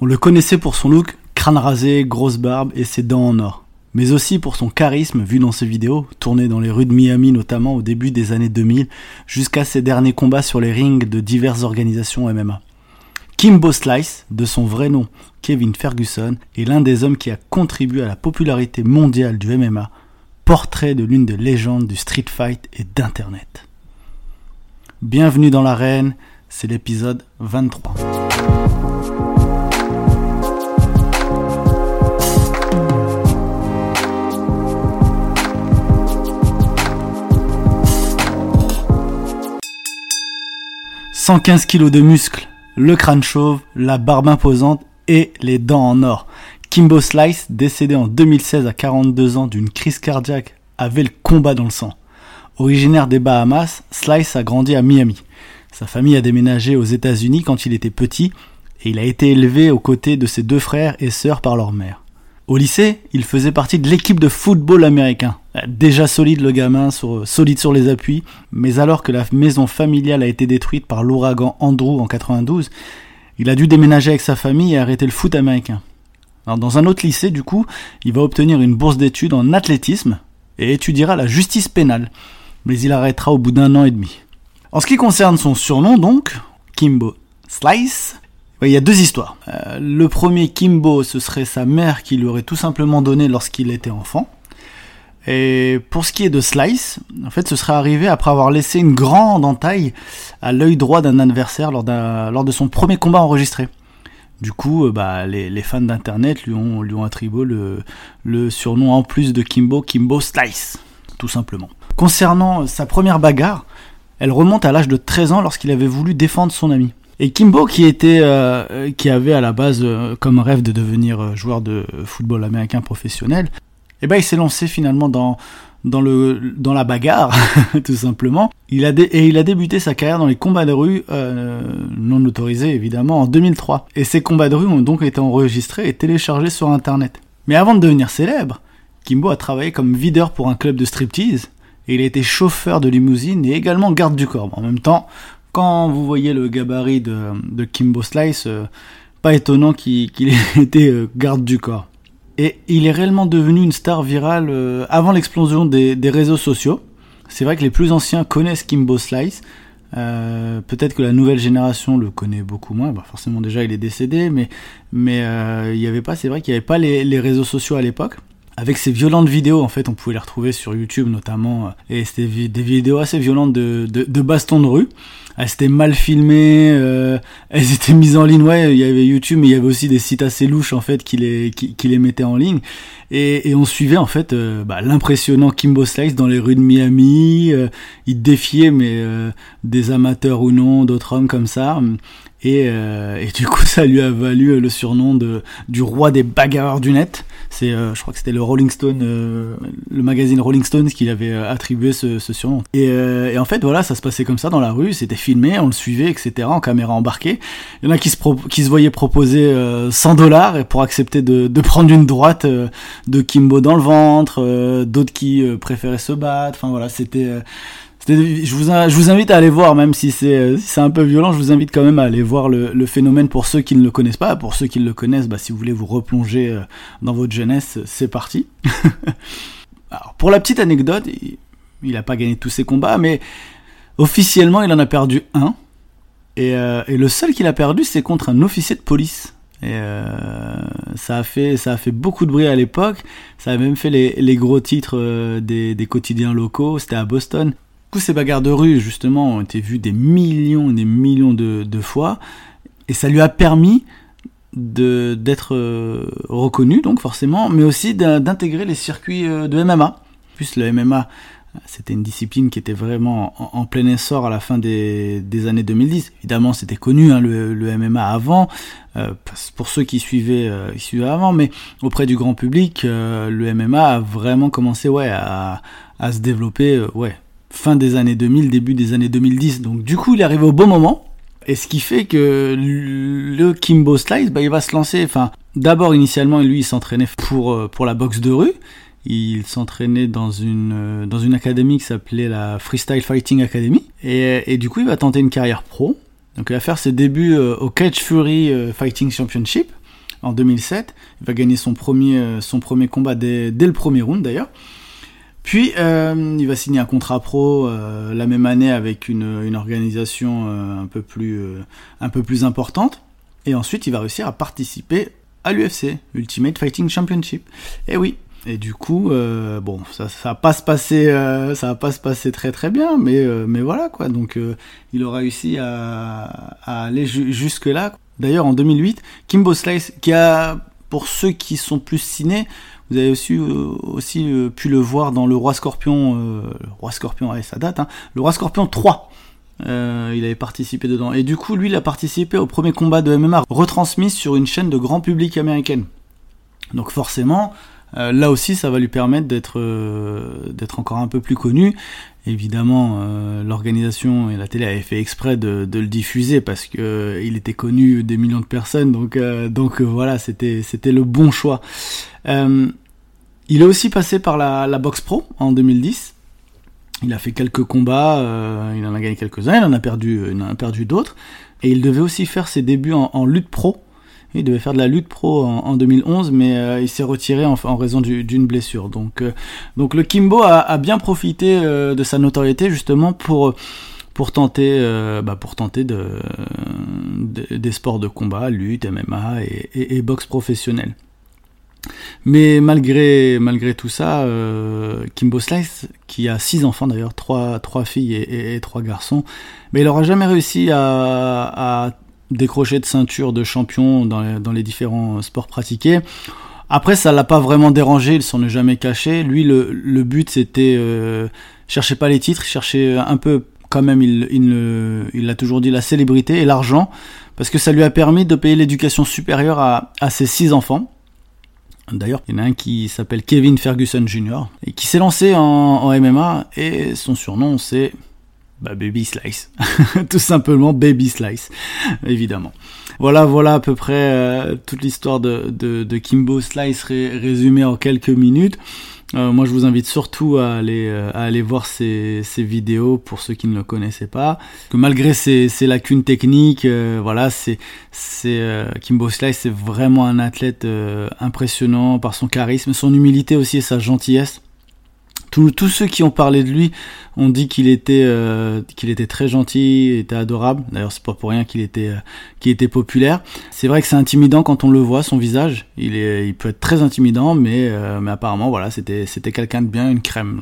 On le connaissait pour son look crâne rasé, grosse barbe et ses dents en or. Mais aussi pour son charisme vu dans ses vidéos, tournées dans les rues de Miami notamment au début des années 2000, jusqu'à ses derniers combats sur les rings de diverses organisations MMA. Kimbo Slice, de son vrai nom Kevin Ferguson, est l'un des hommes qui a contribué à la popularité mondiale du MMA, portrait de l'une des légendes du street fight et d'Internet. Bienvenue dans l'arène, c'est l'épisode 23. 115 kilos de muscles, le crâne chauve, la barbe imposante et les dents en or. Kimbo Slice, décédé en 2016 à 42 ans d'une crise cardiaque, avait le combat dans le sang. Originaire des Bahamas, Slice a grandi à Miami. Sa famille a déménagé aux États-Unis quand il était petit et il a été élevé aux côtés de ses deux frères et sœurs par leur mère. Au lycée, il faisait partie de l'équipe de football américain. Déjà solide le gamin, solide sur les appuis, mais alors que la maison familiale a été détruite par l'ouragan Andrew en 92, il a dû déménager avec sa famille et arrêter le foot américain. dans un autre lycée, du coup, il va obtenir une bourse d'études en athlétisme et étudiera la justice pénale, mais il arrêtera au bout d'un an et demi. En ce qui concerne son surnom, donc, Kimbo Slice, il y a deux histoires. Euh, le premier, Kimbo, ce serait sa mère qui lui aurait tout simplement donné lorsqu'il était enfant. Et pour ce qui est de Slice, en fait, ce serait arrivé après avoir laissé une grande entaille à l'œil droit d'un adversaire lors, de son premier combat enregistré. Du coup, euh, bah, les, fans d'internet lui ont, attribué le, surnom en plus de Kimbo, Kimbo Slice, tout simplement. Concernant sa première bagarre, elle remonte à l'âge de 13 ans lorsqu'il avait voulu défendre son ami. Et Kimbo, qui euh, avait à la base euh, comme rêve de devenir joueur de football américain professionnel, eh ben il s'est lancé finalement dans dans le dans la bagarre tout simplement. Il a et il a débuté sa carrière dans les combats de rue non autorisés évidemment en 2003. Et ces combats de rue ont donc été enregistrés et téléchargés sur internet. Mais avant de devenir célèbre, Kimbo a travaillé comme videur pour un club de striptease et il a été chauffeur de limousine et également garde du corps. En même temps, quand vous voyez le gabarit de, Kimbo Slice, euh, pas étonnant qu'il ait été euh, garde du corps. Et il est réellement devenu une star virale euh, avant l'explosion des, réseaux sociaux. C'est vrai que les plus anciens connaissent Kimbo Slice. Peut-être que la nouvelle génération le connaît beaucoup moins. Bah, forcément déjà il est décédé, mais mais il y avait pas. C'est vrai qu'il n'y avait pas les, réseaux sociaux à l'époque avec ces violentes vidéos, en fait, on pouvait les retrouver sur YouTube notamment, et c'était des vidéos assez violentes de, de, de bastons de rue elles étaient mal filmées, euh, elles étaient mises en ligne. Ouais, il y avait YouTube, mais il y avait aussi des sites assez louches en fait qui les qui, qui les mettaient en ligne. Et, et on suivait en fait euh, bah, l'impressionnant Kimbo Slice dans les rues de Miami. Euh, il défiait mais euh, des amateurs ou non, d'autres hommes comme ça. Et, et, du coup, ça lui a valu le surnom de du roi des bagarreurs du net. C'est, je crois que c'était le Rolling Stone, le magazine Rolling Stone qui avait attribué ce, ce surnom. Et, et, en fait, voilà, ça se passait comme ça dans la rue. C'était on le suivait, etc. En caméra embarquée. Il y en a qui se se voyaient proposer 100 dollars pour accepter de, prendre une droite de Kimbo dans le ventre, euh, d'autres qui euh, préféraient se battre. Enfin voilà, c'était euh, je vous, invite à aller voir, même si c'est c'est un peu violent, je vous invite quand même à aller voir le, le, phénomène pour ceux qui ne le connaissent pas. Pour ceux qui le connaissent, bah, si vous voulez vous replonger dans votre jeunesse, c'est parti. Alors, pour la petite anecdote, il n'a pas gagné tous ses combats, mais officiellement, il en a perdu un. Et, et le seul qu'il a perdu, c'est contre un officier de police. Et euh, ça a fait ça a fait beaucoup de bruit à l'époque. Ça a même fait les, gros titres euh, des, quotidiens locaux. C'était à Boston. Coup, ces bagarres de rue justement ont été vues des millions et des millions de, fois, et ça lui a permis d'être euh, reconnu donc forcément, mais aussi d'intégrer les circuits euh, de MMA. Plus le MMA c'était une discipline qui était vraiment en, plein essor à la fin des, des années 2010. Évidemment, c'était connu hein, le, le, MMA avant, euh, pour ceux qui suivaient, euh, qui suivaient avant, mais auprès du grand public, euh, le MMA a vraiment commencé ouais à, à se développer ouais fin des années 2000, début des années 2010. Donc du coup, il est arrivé au bon moment. Et ce qui fait que le Kimbo Slice, bah, il va se lancer. Enfin, d'abord initialement, lui, il s'entraînait pour pour la boxe de rue. Il s'entraînait dans une, euh, dans une académie qui s'appelait la Freestyle Fighting Academy. Et, et, du coup, il va tenter une carrière pro. Donc, il va faire ses débuts euh, au Cage Fury euh, Fighting Championship. en 2007. Il va gagner son premier, son premier combat dès, dès le premier round d'ailleurs. Puis il va signer un contrat pro la même année avec une, une organisation un peu plus un peu plus importante. Et ensuite, il va réussir à participer à l'UFC, Ultimate Fighting Championship. Et oui. Et du coup, euh, bon, ça, ça pas se passer, euh, ça pas se passer très très bien, mais euh, mais voilà quoi. Donc, il aura réussi à, aller jusque là. D'ailleurs, en 2008, Kimbo Slice, qui a, pour ceux qui sont plus cinés, vous avez aussi, aussi pu le voir dans le Roi Scorpion, le Roi Scorpion, ouais, ça date, hein, le Roi Scorpion 3. Euh, il avait participé dedans. Et du coup, lui, il a participé au premier combat de MMA retransmis sur une chaîne de grand public américaine. Donc forcément, euh, là aussi, ça va lui permettre d'être euh, encore un peu plus connu. Évidemment, l'organisation et la télé avaient fait exprès de, le diffuser parce que il était connu des millions de personnes. Donc voilà, c'était le bon choix. il est aussi passé par la, la boxe pro en 2010. Il a fait quelques combats, euh, il en a gagné quelques-uns, il en a perdu, il en a perdu d'autres. Et il devait aussi faire ses débuts en, lutte pro. Il devait faire de la lutte pro en, 2011, mais euh, il s'est retiré en, raison d'une blessure. Donc, euh, donc le Kimbo a, bien profité de sa notoriété justement pour pour tenter, bah, pour tenter de, des sports de combat, lutte, MMA et, et, et boxe professionnelle. Mais malgré, malgré tout ça, euh, Kimbo Slice, qui a six enfants d'ailleurs, trois, trois filles et, trois garçons, mais il n'aura jamais réussi à, décrocher de ceinture de champion dans les, dans différents sports pratiqués. Après, ça l'a pas vraiment dérangé, il s'en est jamais caché. Lui, le, but, c'était euh, chercher pas les titres, chercher un peu, quand même, il, il, a toujours dit la célébrité et l'argent, parce que ça lui a permis de payer l'éducation supérieure à, à ses six enfants. D'ailleurs, il y en a un qui s'appelle Kevin Ferguson Jr. et qui s'est lancé en, MMA et son surnom c'est bah, Baby Slice. Tout simplement Baby Slice, évidemment. Voilà, voilà à peu près euh, toute l'histoire de, de, Kimbo Slice résumée en quelques minutes. Euh, moi, je vous invite surtout à aller, euh, à aller voir ces, ces, vidéos pour ceux qui ne le connaissaient pas. Que malgré ses, ses lacunes techniques, euh, voilà, c'est, c'est Kimbo Slice, c'est vraiment un athlète impressionnant par son charisme, son humilité aussi et sa gentillesse tous ceux qui ont parlé de lui ont dit qu'il était euh, très gentil, était adorable. D'ailleurs, c'est pas pour rien qu'il était euh, qu'il était populaire. C'est vrai que c'est intimidant quand on le voit son visage. Il peut être très intimidant, mais euh, apparemment c'était quelqu'un de bien, une crème.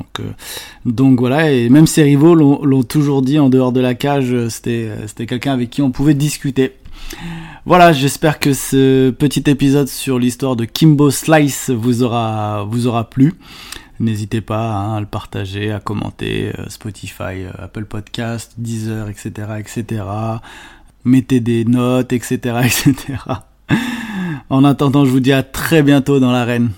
Donc voilà. Et même ses rivaux l'ont toujours dit en dehors de la cage. C'était quelqu'un avec qui on pouvait discuter. Voilà, j'espère que ce petit épisode sur l'histoire de Kimbo Slice vous aura plu. N'hésitez pas hein, à le partager, à commenter euh, Spotify, euh, Apple Podcast, Deezer, etc., etc. Mettez des notes, etc., etc. En attendant, je vous dis à très bientôt dans l'arène.